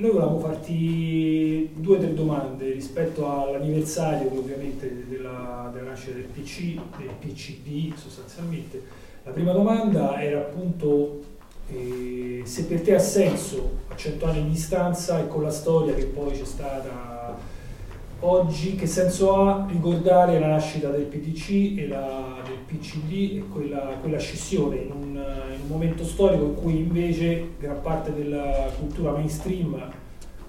noi volevamo farti due o tre domande rispetto all'anniversario ovviamente della, della, nascita del PC, del PCD sostanzialmente. La prima domanda era appunto eh, se per te ha senso a cento anni di distanza e con la storia che poi c'è stata oggi, che senso ha ricordare la nascita del PTC e la, del PCD e quella, quella scissione in un, momento storico in cui invece gran parte della cultura mainstream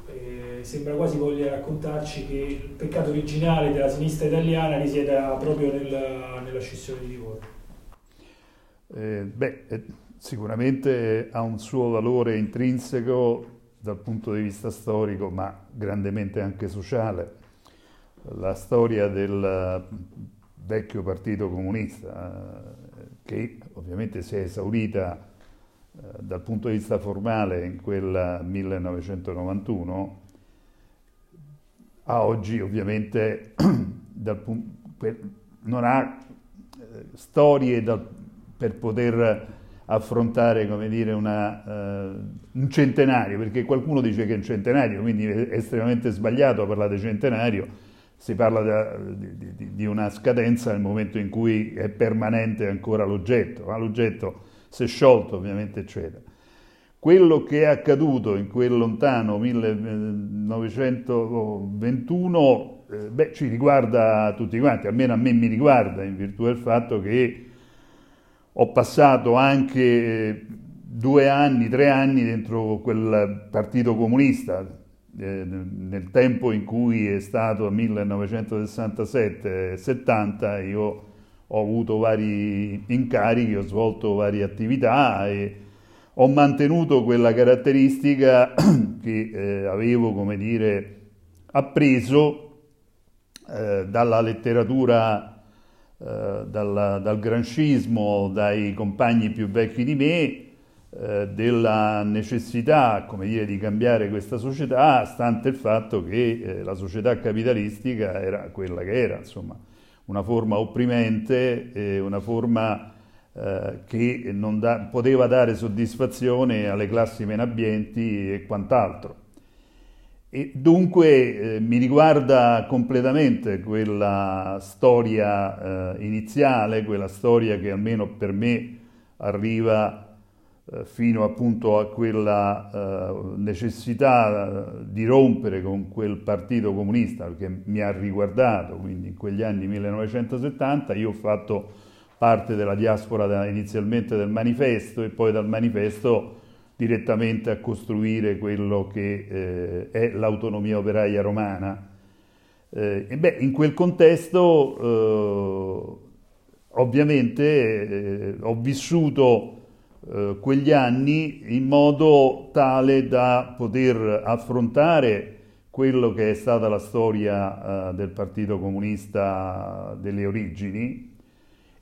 eh, sembra quasi voglia raccontarci che il peccato originale della sinistra italiana risieda proprio nella, nella scissione di Livorno. Eh, beh, eh, sicuramente ha un suo valore intrinseco dal punto di vista storico, ma grandemente anche sociale la storia del vecchio partito comunista, eh, che ovviamente si è esaurita eh, dal punto di vista formale in quel 1991, a oggi ovviamente non ha eh, storie da, per poter affrontare dire, una, uh, un centenario, perché qualcuno dice che è un centenario, quindi è estremamente sbagliato parlare di centenario, si parla da, di, di, di, una scadenza nel momento in cui è permanente ancora l'oggetto, ma l'oggetto è sciolto ovviamente eccetera. Quello che è accaduto in quel lontano 1921 eh, beh, ci riguarda tutti quanti, almeno a me mi riguarda in virtù del fatto che ho passato anche eh, due anni, tre anni dentro quel partito comunista, eh, nel tempo in cui è stato 1967-70 io ho avuto vari incarichi, ho svolto varie attività e ho mantenuto quella caratteristica che eh, avevo, come dire, appreso eh, dalla letteratura, eh, dal, dal grancismo, dai compagni più vecchi di me, eh, della necessità dire, di cambiare questa società, stante il fatto che eh, la società capitalistica era quella che era, insomma, una forma opprimente, eh, una forma eh, che non da, poteva dare soddisfazione alle classi meno abbienti e quant'altro. E dunque eh, mi riguarda completamente quella storia eh, iniziale, quella storia che almeno per me arriva eh, fino appunto a quella uh, necessità di rompere con quel partito comunista che mi ha riguardato, quindi in quegli anni 1970 io ho fatto parte della diaspora da, inizialmente del manifesto e poi dal manifesto direttamente a costruire quello che eh, è l'autonomia operaia romana. Eh, e beh, in quel contesto eh, ovviamente ho vissuto eh, quegli anni in modo tale da poter affrontare quello che è stata la storia eh, del Partito Comunista delle origini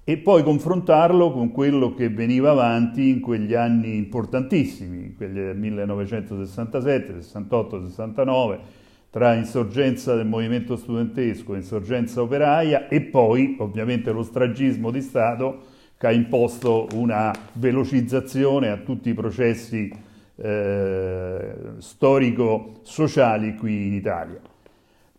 e poi confrontarlo con quello che veniva avanti in quegli anni importantissimi, quelli del 1967, 68, 69, tra insorgenza del movimento studentesco insorgenza operaia e poi ovviamente lo stragismo di Stato che ha imposto una velocizzazione a tutti i processi eh, storico-sociali qui in Italia.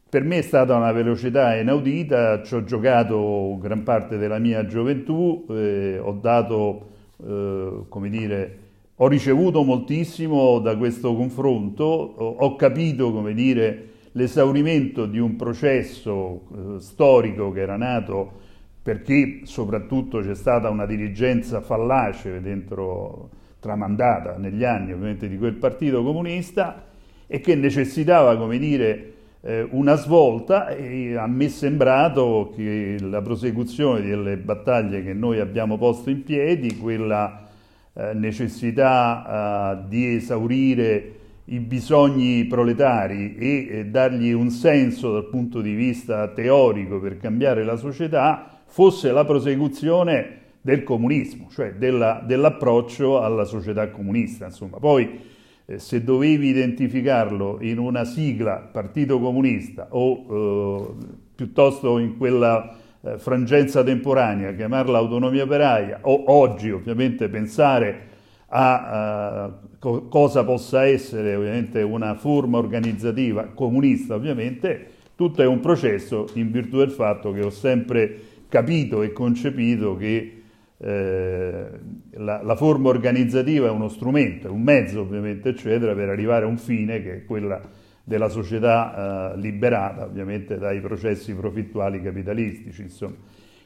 Per me è stata una velocità inaudita, ci ho giocato gran parte della mia gioventù, eh, ho dato, eh, come dire, ho ricevuto moltissimo da questo confronto, ho, capito, come dire, l'esaurimento di un processo eh, storico che era nato perché soprattutto c'è stata una dirigenza fallace dentro, tramandata negli anni ovviamente di quel partito comunista e che necessitava, come dire, eh, una svolta e a me è sembrato che la prosecuzione delle battaglie che noi abbiamo posto in piedi, quella eh, necessità eh, di esaurire i bisogni proletari e dargli un senso dal punto di vista teorico per cambiare la società, fosse la prosecuzione del comunismo, cioè della, dell'approccio alla società comunista. Insomma. Poi eh, se dovevi identificarlo in una sigla Partito Comunista o eh, piuttosto in quella eh, frangenza temporanea, chiamarla autonomia operaia o oggi ovviamente pensare a uh, co- cosa possa essere ovviamente una forma organizzativa comunista ovviamente, tutto è un processo in virtù del fatto che ho sempre capito e concepito che eh, la, la, forma organizzativa è uno strumento, è un mezzo ovviamente eccetera per arrivare a un fine che è quella della società eh, liberata ovviamente dai processi profittuali capitalistici. Insomma.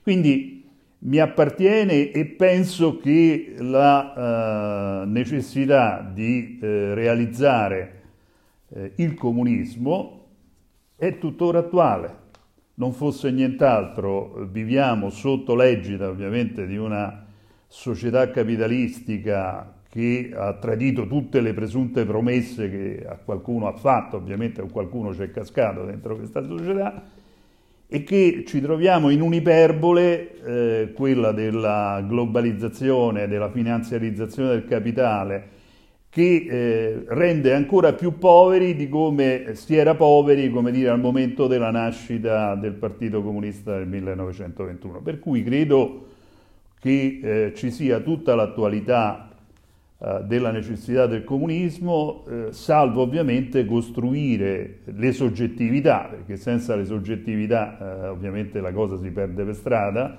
Quindi mi appartiene e penso che la uh, necessità di uh, realizzare uh, il comunismo è tuttora attuale. Non fosse nient'altro, viviamo sotto l'egida ovviamente di una società capitalistica che ha tradito tutte le presunte promesse che a qualcuno ha fatto, ovviamente a qualcuno c'è cascato dentro questa società, e che ci troviamo in un'iperbole, eh, quella della globalizzazione, della finanziarizzazione del capitale, che eh, rende ancora più poveri di come si era poveri, come dire, al momento della nascita del Partito Comunista del 1921. Per cui credo che eh, ci sia tutta l'attualità eh, della necessità del comunismo, eh, salvo ovviamente costruire le soggettività, perché senza le soggettività eh, ovviamente la cosa si perde per strada,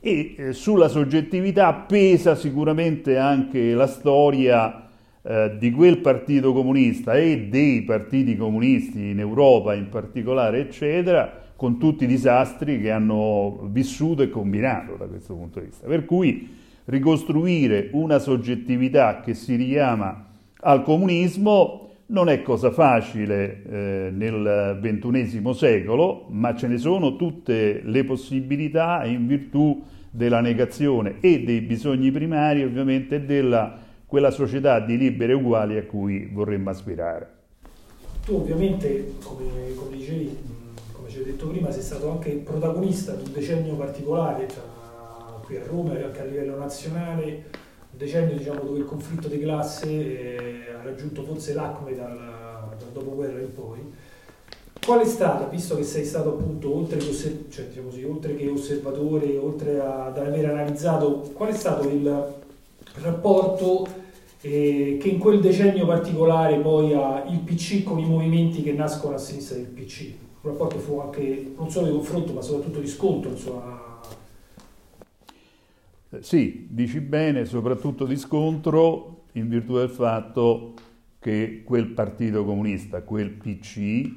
e eh, sulla soggettività pesa sicuramente anche la storia eh, di quel partito comunista e dei partiti comunisti in Europa in particolare, eccetera, con tutti i disastri che hanno vissuto e combinato da questo punto di vista. Per cui ricostruire una soggettività che si richiama al comunismo non è cosa facile eh, nel XXI secolo, ma ce ne sono tutte le possibilità in virtù della negazione e dei bisogni primari, ovviamente, della quella società di liberi uguali a cui vorremmo aspirare. Tu ovviamente, come, come dicevi, come ci hai detto prima, sei stato anche protagonista di un decennio particolare tra qui a Roma e anche a livello nazionale, un decennio diciamo, dove il conflitto di classe eh, ha raggiunto forse l'acme dal, dal dopoguerra in poi. Qual è stata, visto che sei stato appunto oltre che, osserv- cioè, diciamo così, oltre che osservatore, oltre ad aver analizzato, qual è stato il rapporto eh, che in quel decennio particolare poi ha il PC con i movimenti che nascono a sinistra del PC? Un rapporto fu anche non solo di confronto ma soprattutto di scontro insomma, eh, sì, dici bene, soprattutto di scontro in virtù del fatto che quel partito comunista, quel PC,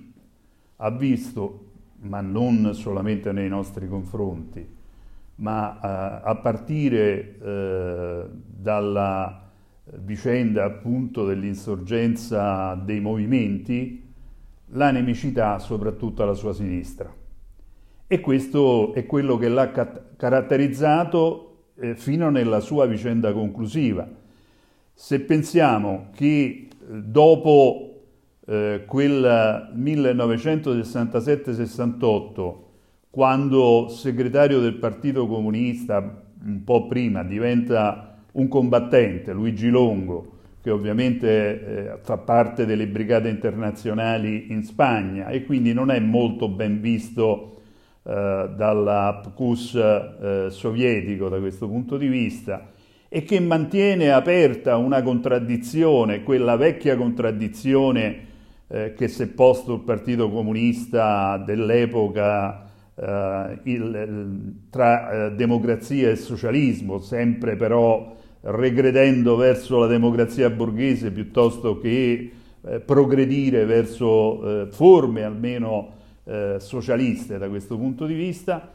ha visto, ma non solamente nei nostri confronti, ma a, eh, a partire eh, dalla vicenda appunto dell'insorgenza dei movimenti, la nemicità soprattutto alla sua sinistra. E questo è quello che l'ha caratterizzato eh, fino nella sua vicenda conclusiva. Se pensiamo che eh, dopo eh, quel 1967-68, quando segretario del Partito Comunista, un po' prima, diventa un combattente, Luigi Longo, che ovviamente eh, fa parte delle brigate internazionali in Spagna e quindi non è molto ben visto eh, dall'APCUS eh, sovietico da questo punto di vista e che mantiene aperta una contraddizione, quella vecchia contraddizione eh, che si è posto il Partito Comunista dell'epoca eh, il, tra eh, democrazia e socialismo, sempre però regredendo verso la democrazia borghese piuttosto che eh, progredire verso forme almeno eh, socialiste da questo punto di vista,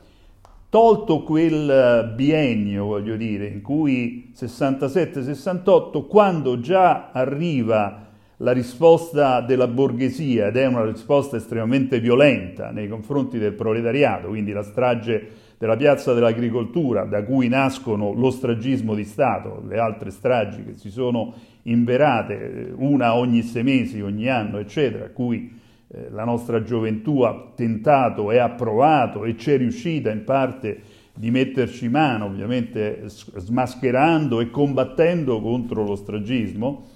tolto quel biennio, voglio dire, in cui 67-68, quando già arriva la risposta della borghesia, ed è una risposta estremamente violenta nei confronti del proletariato, quindi la strage della piazza dell'agricoltura, da cui nascono lo stragismo di Stato, le altre stragi che si sono inverate, una ogni sei mesi, ogni anno, eccetera, a cui eh, la nostra gioventù ha tentato e ha provato e ci è riuscita in parte di metterci mano, ovviamente smascherando e combattendo contro lo stragismo,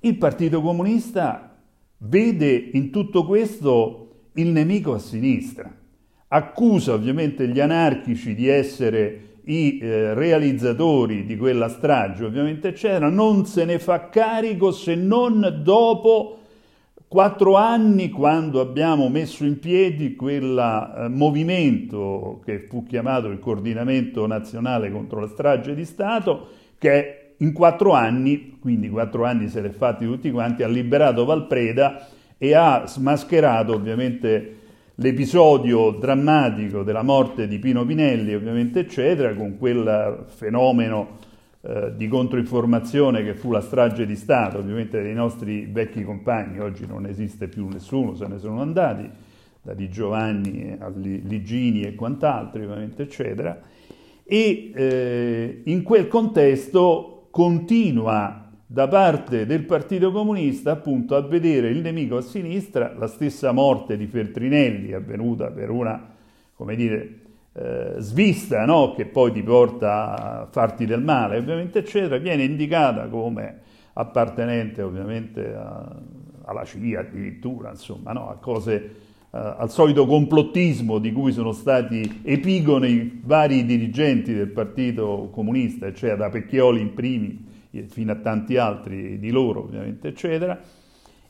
il Partito Comunista vede in tutto questo il nemico a sinistra. Accusa ovviamente gli anarchici di essere i eh, realizzatori di quella strage, ovviamente, eccetera, non se ne fa carico se non dopo quattro anni quando abbiamo messo in piedi quel eh, movimento che fu chiamato il coordinamento nazionale contro la strage di Stato, che in quattro anni, quindi quattro anni se l'è fatti tutti quanti, ha liberato Valpreda e ha smascherato ovviamente l'episodio drammatico della morte di Pino Pinelli, ovviamente eccetera, con quel fenomeno eh, di controinformazione che fu la strage di Stato, ovviamente dei nostri vecchi compagni, oggi non esiste più nessuno, se ne sono andati, da Di Giovanni a Ligini e quant'altro, ovviamente eccetera, e eh, in quel contesto continua da parte del Partito Comunista appunto a vedere il nemico a sinistra, la stessa morte di Feltrinelli avvenuta per una, come dire, eh, svista no? che poi ti porta a farti del male, ovviamente, eccetera, viene indicata come appartenente ovviamente a, alla CIA addirittura, insomma, no? a cose, eh, al solito complottismo di cui sono stati epigoni vari dirigenti del Partito Comunista, cioè da Pecchioli in primi fino a tanti altri di loro, ovviamente, eccetera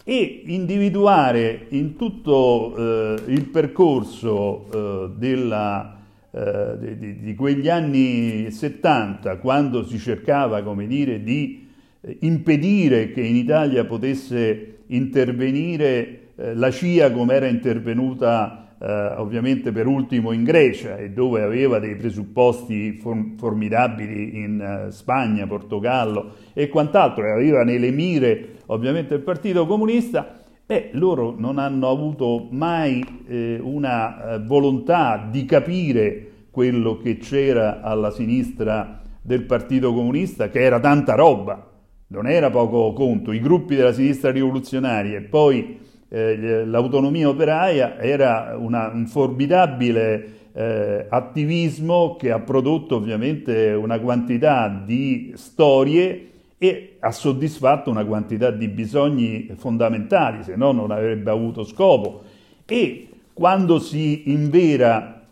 e individuare in tutto eh, il percorso eh, della eh, di, di, quegli anni 70, quando si cercava, come dire, di eh, impedire che in Italia potesse intervenire eh, la CIA come era intervenuta eh, ovviamente per ultimo in Grecia e dove aveva dei presupposti form- formidabili in uh, Spagna, Portogallo e quant'altro, e aveva nelle mire ovviamente il Partito Comunista, Beh, loro non hanno avuto mai eh, una eh, volontà di capire quello che c'era alla sinistra del Partito Comunista, che era tanta roba, non era poco conto. I gruppi della sinistra rivoluzionaria e poi eh, l'autonomia operaia era una, un formidabile eh, attivismo che ha prodotto ovviamente una quantità di storie e ha soddisfatto una quantità di bisogni fondamentali, se no non avrebbe avuto scopo. E quando si invera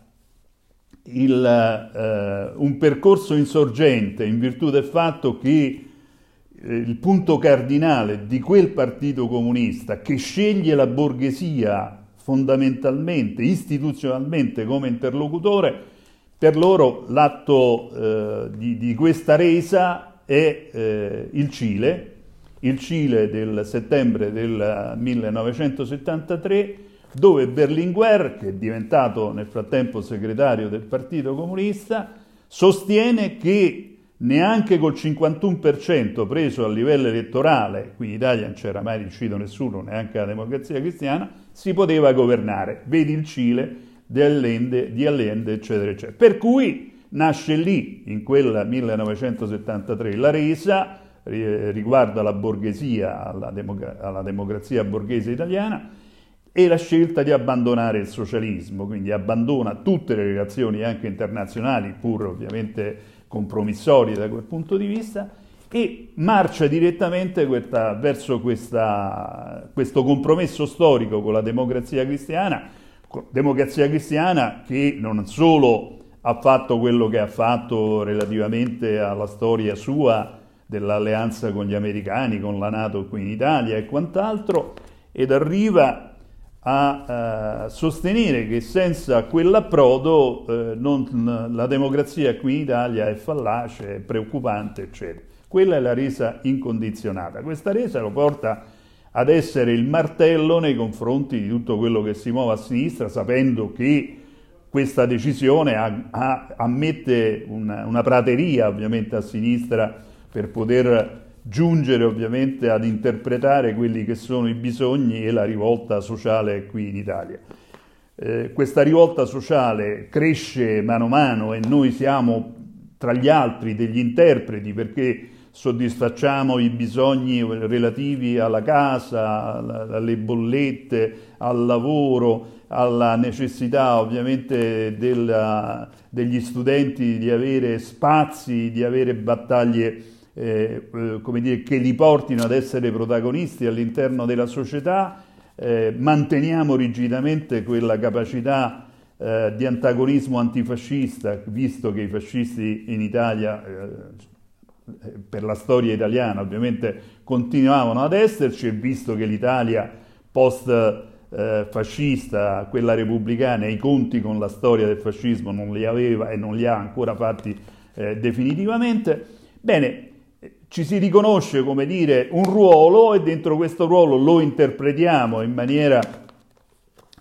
il, eh, un percorso insorgente in virtù del fatto che il punto cardinale di quel partito comunista che sceglie la borghesia fondamentalmente, istituzionalmente come interlocutore, per loro l'atto eh, di, di questa resa è eh, il Cile, il Cile del settembre del 1973, dove Berlinguer, che è diventato nel frattempo segretario del Partito Comunista, sostiene che neanche col 51% preso a livello elettorale, qui in Italia non c'era mai riuscito nessuno, neanche la democrazia cristiana, si poteva governare. Vedi il Cile di Allende, di Allende eccetera, eccetera. Per cui Nasce lì, in quel 1973, la resa riguardo alla borghesia, alla, democ- alla democrazia borghese italiana, e la scelta di abbandonare il socialismo, quindi abbandona tutte le relazioni anche internazionali, pur ovviamente compromissorie da quel punto di vista, e marcia direttamente questa, verso questa, questo compromesso storico con la democrazia cristiana, democrazia cristiana che non solo ha fatto quello che ha fatto relativamente alla storia sua dell'alleanza con gli americani, con la Nato qui in Italia e quant'altro, ed arriva a uh, sostenere che senza quell'approdo uh, non, la democrazia qui in Italia è fallace, è preoccupante, eccetera. Quella è la resa incondizionata. Questa resa lo porta ad essere il martello nei confronti di tutto quello che si muove a sinistra, sapendo che questa decisione a, a, ammette una, una, prateria ovviamente a sinistra per poter giungere ovviamente ad interpretare quelli che sono i bisogni e la rivolta sociale qui in Italia. Eh, questa rivolta sociale cresce mano a mano e noi siamo tra gli altri degli interpreti perché soddisfacciamo i bisogni relativi alla casa, alle bollette, al lavoro, alla necessità ovviamente della, degli studenti di avere spazi, di avere battaglie eh, eh, dire, che li portino ad essere protagonisti all'interno della società, eh, manteniamo rigidamente quella capacità eh, di antagonismo antifascista, visto che i fascisti in Italia, eh, per la storia italiana ovviamente, continuavano ad esserci e visto che l'Italia post eh, fascista, quella repubblicana, i conti con la storia del fascismo non li aveva e non li ha ancora fatti eh, definitivamente, bene, ci si riconosce, come dire, un ruolo e dentro questo ruolo lo interpretiamo in maniera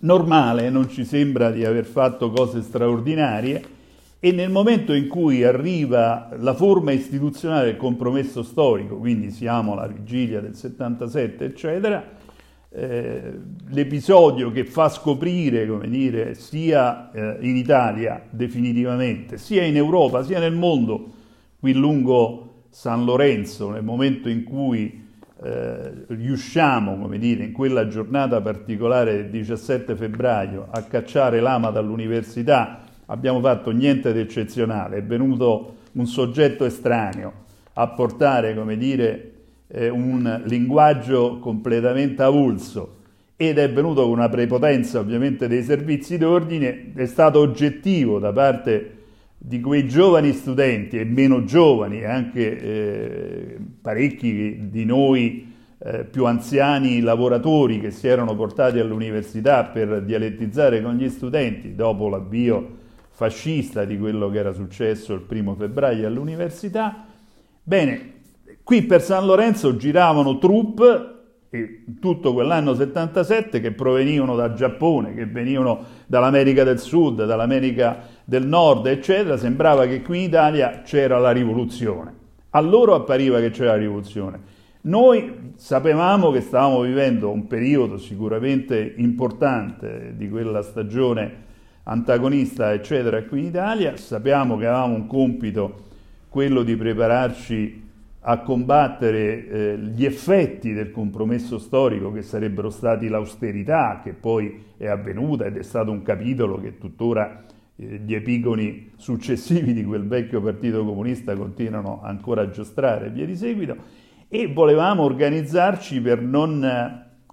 normale, non ci sembra di aver fatto cose straordinarie e nel momento in cui arriva la forma istituzionale del compromesso storico, quindi siamo alla vigilia del 77, eccetera, eh, l'episodio che fa scoprire, come dire, sia eh, in Italia definitivamente, sia in Europa, sia nel mondo, qui lungo San Lorenzo, nel momento in cui eh, riusciamo, come dire, in quella giornata particolare del 17 febbraio a cacciare l'ama dall'università, abbiamo fatto niente di eccezionale, è venuto un soggetto estraneo a portare, come dire, eh, un linguaggio completamente avulso ed è venuto con una prepotenza ovviamente dei servizi d'ordine, è stato oggettivo da parte di quei giovani studenti e meno giovani, anche eh, parecchi di noi eh, più anziani lavoratori che si erano portati all'università per dialettizzare con gli studenti dopo l'avvio fascista di quello che era successo il primo febbraio all'università. Bene, qui per San Lorenzo giravano troupe e tutto quell'anno 77 che provenivano dal Giappone, che venivano dall'America del Sud, dall'America del Nord, eccetera, sembrava che qui in Italia c'era la rivoluzione. A loro appariva che c'era la rivoluzione. Noi sapevamo che stavamo vivendo un periodo sicuramente importante di quella stagione antagonista, eccetera, qui in Italia, sappiamo che avevamo un compito, quello di prepararci a combattere eh, gli effetti del compromesso storico che sarebbero stati l'austerità che poi è avvenuta ed è stato un capitolo che tuttora gli epigoni successivi di quel vecchio partito comunista continuano ancora a giostrare e via di seguito e volevamo organizzarci per non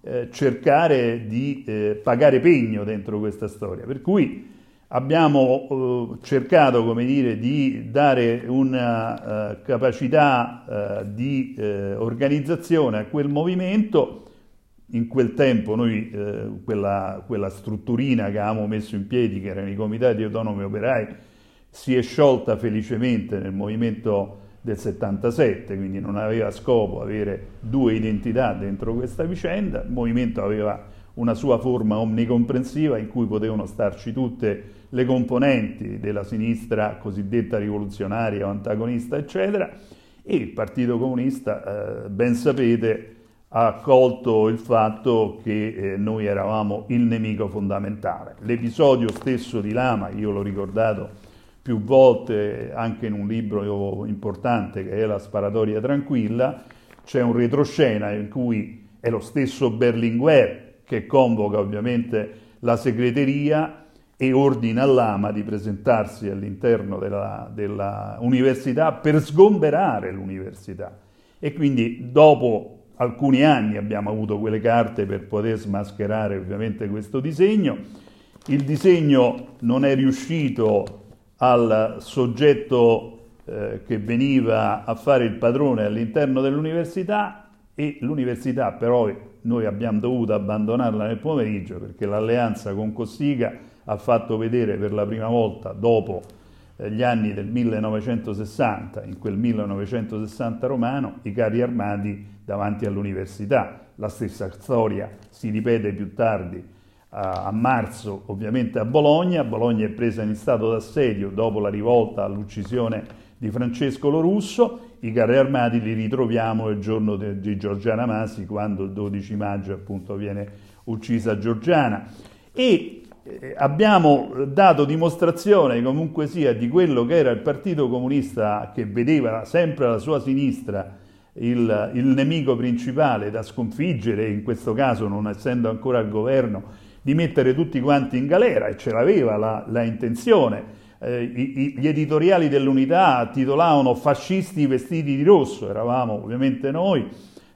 eh, cercare di eh, pagare pegno dentro questa storia per cui Abbiamo eh, cercato, come dire, di dare una uh, capacità uh, di uh, organizzazione a quel movimento. In quel tempo noi quella, quella, strutturina che avevamo messo in piedi, che erano i comitati autonomi operai, si è sciolta felicemente nel movimento del 77, quindi non aveva scopo avere due identità dentro questa vicenda. Il movimento aveva una sua forma omnicomprensiva in cui potevano starci tutte le componenti della sinistra cosiddetta rivoluzionaria o antagonista, eccetera, e il Partito Comunista, eh, ben sapete, ha accolto il fatto che eh, noi eravamo il nemico fondamentale. L'episodio stesso di Lama, io l'ho ricordato più volte anche in un libro importante che è La sparatoria tranquilla, c'è un retroscena in cui è lo stesso Berlinguer che convoca ovviamente la segreteria e ordina all'AMA di presentarsi all'interno della, della università per sgomberare l'università. E quindi dopo alcuni anni abbiamo avuto quelle carte per poter smascherare ovviamente questo disegno. Il disegno non è riuscito al soggetto eh, che veniva a fare il padrone all'interno dell'università e l'università però noi abbiamo dovuto abbandonarla nel pomeriggio perché l'alleanza con Cossiga ha fatto vedere per la prima volta dopo eh, gli anni del 1960, in quel 1960 romano, i carri armati davanti all'università. La stessa storia si ripete più tardi a, marzo, ovviamente a Bologna. Bologna è presa in stato d'assedio dopo la rivolta all'uccisione di Francesco Lorusso i carri armati li ritroviamo il giorno di Giorgiana Masi, quando il 12 maggio appunto viene uccisa Giorgiana. E eh, abbiamo dato dimostrazione comunque sia di quello che era il Partito Comunista che vedeva sempre alla sua sinistra il, il nemico principale da sconfiggere, in questo caso non essendo ancora al governo, di mettere tutti quanti in galera e ce l'aveva la, la intenzione. Eh, i, gli editoriali dell'unità titolavano fascisti vestiti di rosso, eravamo ovviamente noi,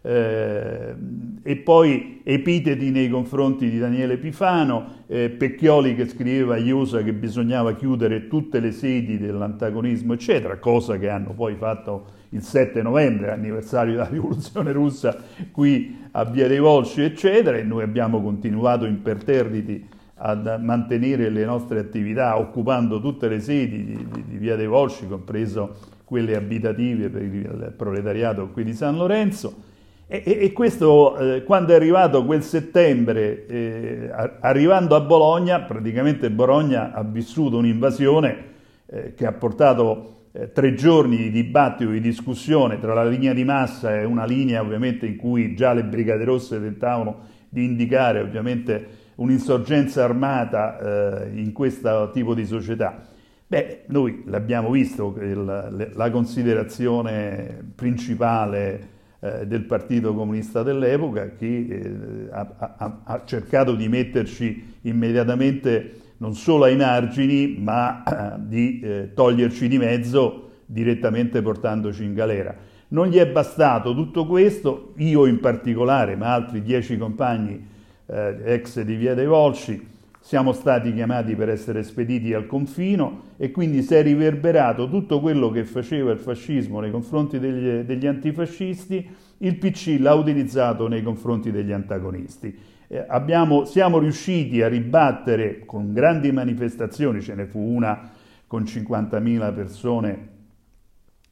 eh, e poi epiteti nei confronti di Daniele Pifano, eh, Pecchioli che scriveva a Iosa che bisognava chiudere tutte le sedi dell'antagonismo, eccetera, cosa che hanno poi fatto il 7 novembre, anniversario della rivoluzione russa, qui a Via dei Volsci, eccetera, e noi abbiamo continuato imperterriti a mantenere le nostre attività occupando tutte le sedi di, di, di Via dei Volsci, compreso quelle abitative per il proletariato qui di San Lorenzo. E, e questo, eh, quando è arrivato quel settembre, eh, arrivando a Bologna, praticamente Bologna ha vissuto un'invasione eh, che ha portato eh, tre giorni di dibattito, di discussione tra la linea di massa e una linea ovviamente in cui già le Brigate Rosse tentavano di indicare ovviamente un'insorgenza armata eh, in questo tipo di società. Beh, noi l'abbiamo visto, la, la considerazione principale eh, del Partito Comunista dell'epoca che eh, ha, ha, ha, cercato di metterci immediatamente non solo ai margini, ma eh, di eh, toglierci di mezzo direttamente portandoci in galera. Non gli è bastato tutto questo, io in particolare, ma altri dieci compagni eh, ex di Via dei Volsci, siamo stati chiamati per essere spediti al confino e quindi si è riverberato tutto quello che faceva il fascismo nei confronti degli, degli antifascisti, il PC l'ha utilizzato nei confronti degli antagonisti. Eh, abbiamo, siamo riusciti a ribattere con grandi manifestazioni, ce ne fu una con 50.000 persone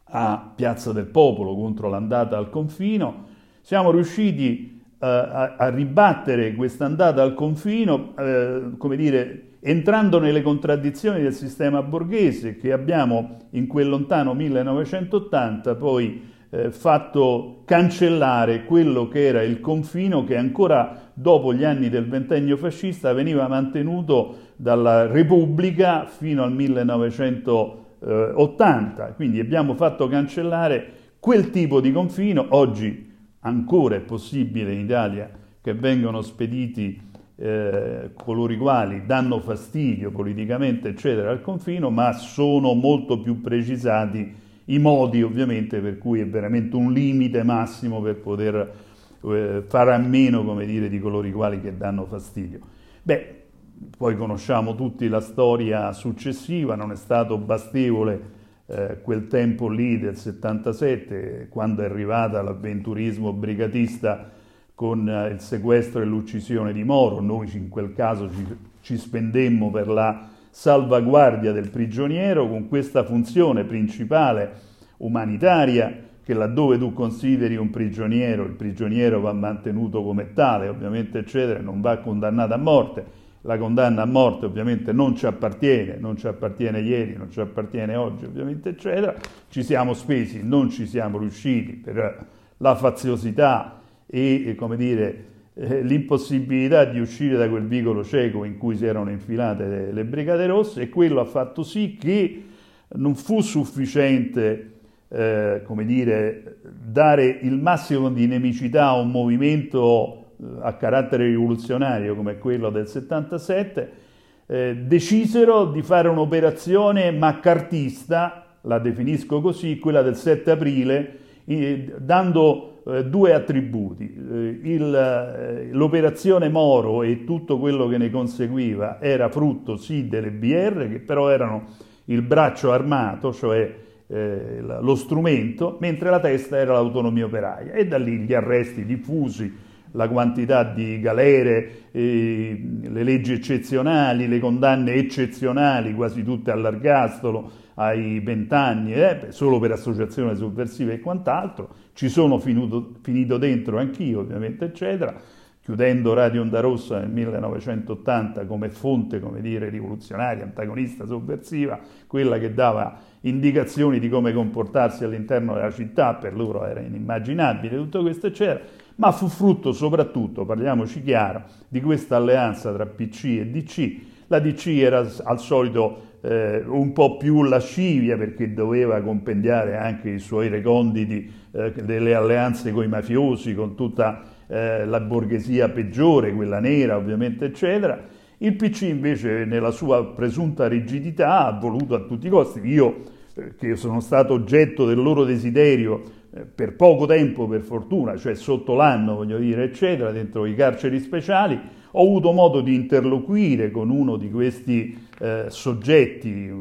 a Piazza del Popolo contro l'andata al confino, siamo riusciti a, a ribattere questa andata al confino, eh, come dire, entrando nelle contraddizioni del sistema borghese che abbiamo in quel lontano 1980 poi eh, fatto cancellare quello che era il confino che ancora dopo gli anni del ventennio fascista veniva mantenuto dalla Repubblica fino al 1980. Quindi abbiamo fatto cancellare quel tipo di confino, oggi ancora è possibile in Italia che vengano spediti eh, coloro i quali danno fastidio politicamente, eccetera, al confino, ma sono molto più precisati i modi, ovviamente, per cui è veramente un limite massimo per poter eh, fare a meno, come dire, di coloro i quali che danno fastidio. Beh, poi conosciamo tutti la storia successiva, non è stato bastevole eh, quel tempo lì del 77, quando è arrivata l'avventurismo brigatista con eh, il sequestro e l'uccisione di Moro, noi in quel caso ci, ci spendemmo per la salvaguardia del prigioniero con questa funzione principale umanitaria che laddove tu consideri un prigioniero, il prigioniero va mantenuto come tale, ovviamente eccetera, non va condannato a morte. La condanna a morte ovviamente non ci appartiene, non ci appartiene ieri, non ci appartiene oggi ovviamente eccetera, ci siamo spesi, non ci siamo riusciti per la faziosità e, come dire, eh, l'impossibilità di uscire da quel vicolo cieco in cui si erano infilate le, le Brigate Rosse e quello ha fatto sì che non fu sufficiente eh, come dire, dare il massimo di nemicità a un movimento a carattere rivoluzionario come quello del 77, eh, decisero di fare un'operazione maccartista, la definisco così, quella del 7 aprile, eh, dando eh, due attributi. Eh, il, eh, l'operazione Moro e tutto quello che ne conseguiva era frutto sì delle BR, che però erano il braccio armato, cioè eh, lo strumento, mentre la testa era l'autonomia operaia. E da lì gli arresti diffusi, la quantità di galere, eh, le leggi eccezionali, le condanne eccezionali, quasi tutte all'argastolo, ai vent'anni, eh, solo per associazione sovversiva e quant'altro. Ci sono finito, finito dentro anch'io, ovviamente, eccetera chiudendo Radio Onda Rossa nel 1980 come fonte, come dire, rivoluzionaria, antagonista, sovversiva, quella che dava indicazioni di come comportarsi all'interno della città, per loro era inimmaginabile tutto questo, eccetera ma fu frutto soprattutto, parliamoci chiaro, di questa alleanza tra PC e DC. La DC era al solito eh, un po' più lascivia perché doveva compendiare anche i suoi reconditi eh, delle alleanze con i mafiosi, con tutta eh, la borghesia peggiore, quella nera ovviamente, eccetera. Il PC invece nella sua presunta rigidità ha voluto a tutti i costi, io eh, che sono stato oggetto del loro desiderio per poco tempo, per fortuna, cioè sotto l'anno, voglio dire, eccetera, dentro i carceri speciali, ho avuto modo di interloquire con uno di questi eh, soggetti,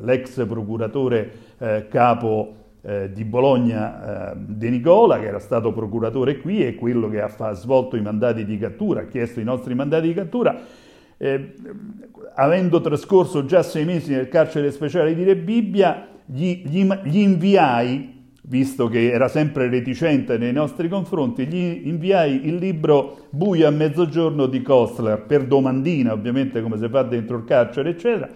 l'ex procuratore eh, capo eh, di Bologna eh, De Nicola, che era stato procuratore qui e quello che ha, ha svolto i mandati di cattura, ha chiesto i nostri mandati di cattura, eh, avendo trascorso già sei mesi nel carcere speciale di Rebibbia, gli, gli, gli inviai visto che era sempre reticente nei nostri confronti, gli inviai il libro Buio a mezzogiorno di Kostler, per domandina ovviamente come si fa dentro il carcere, eccetera.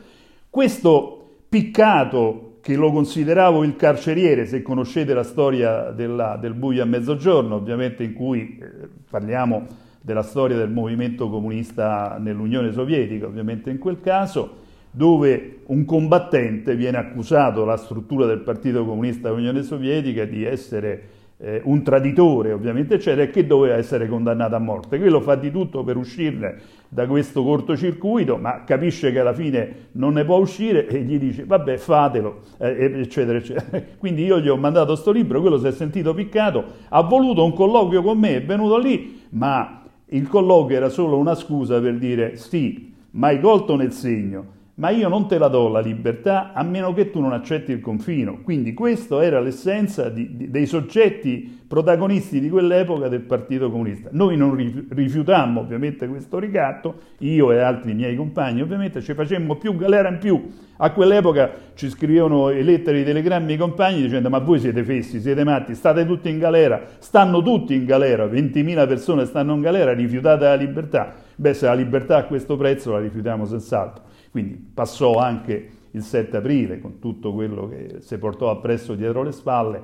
Questo piccato che lo consideravo il carceriere, se conoscete la storia della, del buio a mezzogiorno, ovviamente in cui eh, parliamo della storia del movimento comunista nell'Unione Sovietica, ovviamente in quel caso, dove un combattente viene accusato la struttura del Partito Comunista dell'Unione Sovietica di essere eh, un traditore, ovviamente c'era, e che doveva essere condannato a morte. Quello fa di tutto per uscirne da questo cortocircuito, ma capisce che alla fine non ne può uscire e gli dice vabbè fatelo, eh, eccetera, eccetera. Quindi io gli ho mandato questo libro, quello si è sentito piccato, ha voluto un colloquio con me, è venuto lì, ma il colloquio era solo una scusa per dire sì, ma hai colto nel segno ma io non te la do la libertà a meno che tu non accetti il confino. Quindi questa era l'essenza di, di, dei soggetti protagonisti di quell'epoca del Partito Comunista. Noi non rifiutammo ovviamente questo ricatto, io e altri miei compagni ovviamente ci facemmo più galera in più. A quell'epoca ci scrivevano le lettere di telegrammi i compagni dicendo ma voi siete fessi, siete matti, state tutti in galera, stanno tutti in galera, 20.000 persone stanno in galera, rifiutate la libertà. Beh, se la libertà a questo prezzo la rifiutiamo senz'altro. Quindi passò anche il 7 aprile con tutto quello che si portò appresso dietro le spalle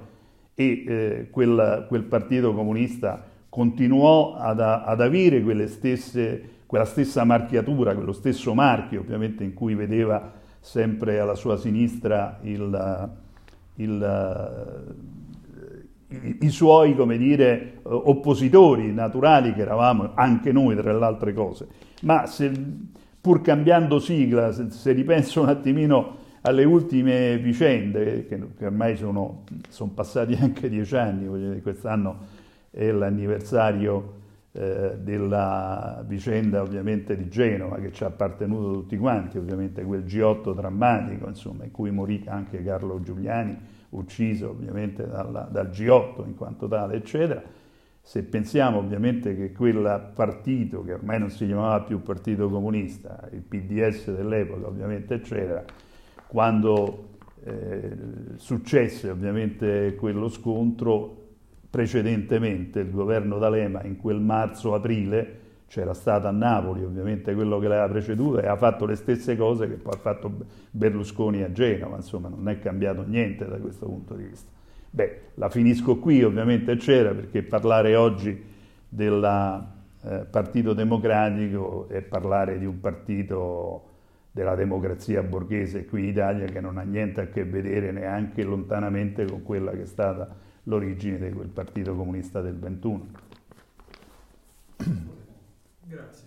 e eh, quel, quel, partito comunista continuò ad, ad avere stesse, quella stessa marchiatura, quello stesso marchio ovviamente in cui vedeva sempre alla sua sinistra il, il, i, i, suoi, dire, oppositori naturali che eravamo anche noi tra le altre cose. Ma se, pur cambiando sigla, se, se ripenso un attimino alle ultime vicende, che, che ormai sono, sono, passati anche dieci anni, dire, quest'anno è l'anniversario eh, della vicenda ovviamente di Genova, che ci ha appartenuto tutti quanti, ovviamente quel G8 drammatico, insomma, in cui morì anche Carlo Giuliani, ucciso ovviamente dalla, dal G8 in quanto tale, eccetera se pensiamo ovviamente che quel partito, che ormai non si chiamava più Partito Comunista, il PDS dell'epoca ovviamente, eccetera, quando eh, successe ovviamente quello scontro, precedentemente il governo D'Alema in quel marzo-aprile c'era stato a Napoli ovviamente quello che l'aveva preceduto e ha fatto le stesse cose che poi ha fatto Berlusconi a Genova, insomma non è cambiato niente da questo punto di vista. Beh, la finisco qui, ovviamente c'era, perché parlare oggi del eh, Partito Democratico è parlare di un partito della democrazia borghese qui in Italia che non ha niente a che vedere neanche lontanamente con quella che è stata l'origine di quel Partito Comunista del 21. Grazie.